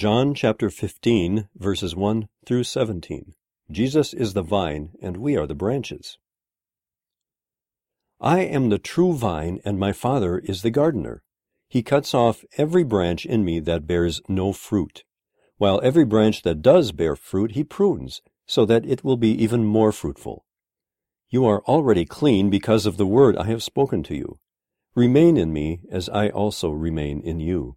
John chapter 15, verses 1 through 17. Jesus is the vine, and we are the branches. I am the true vine, and my Father is the gardener. He cuts off every branch in me that bears no fruit, while every branch that does bear fruit he prunes, so that it will be even more fruitful. You are already clean because of the word I have spoken to you. Remain in me, as I also remain in you.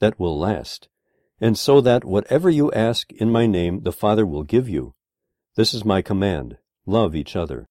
that will last, and so that whatever you ask in my name the Father will give you. This is my command love each other.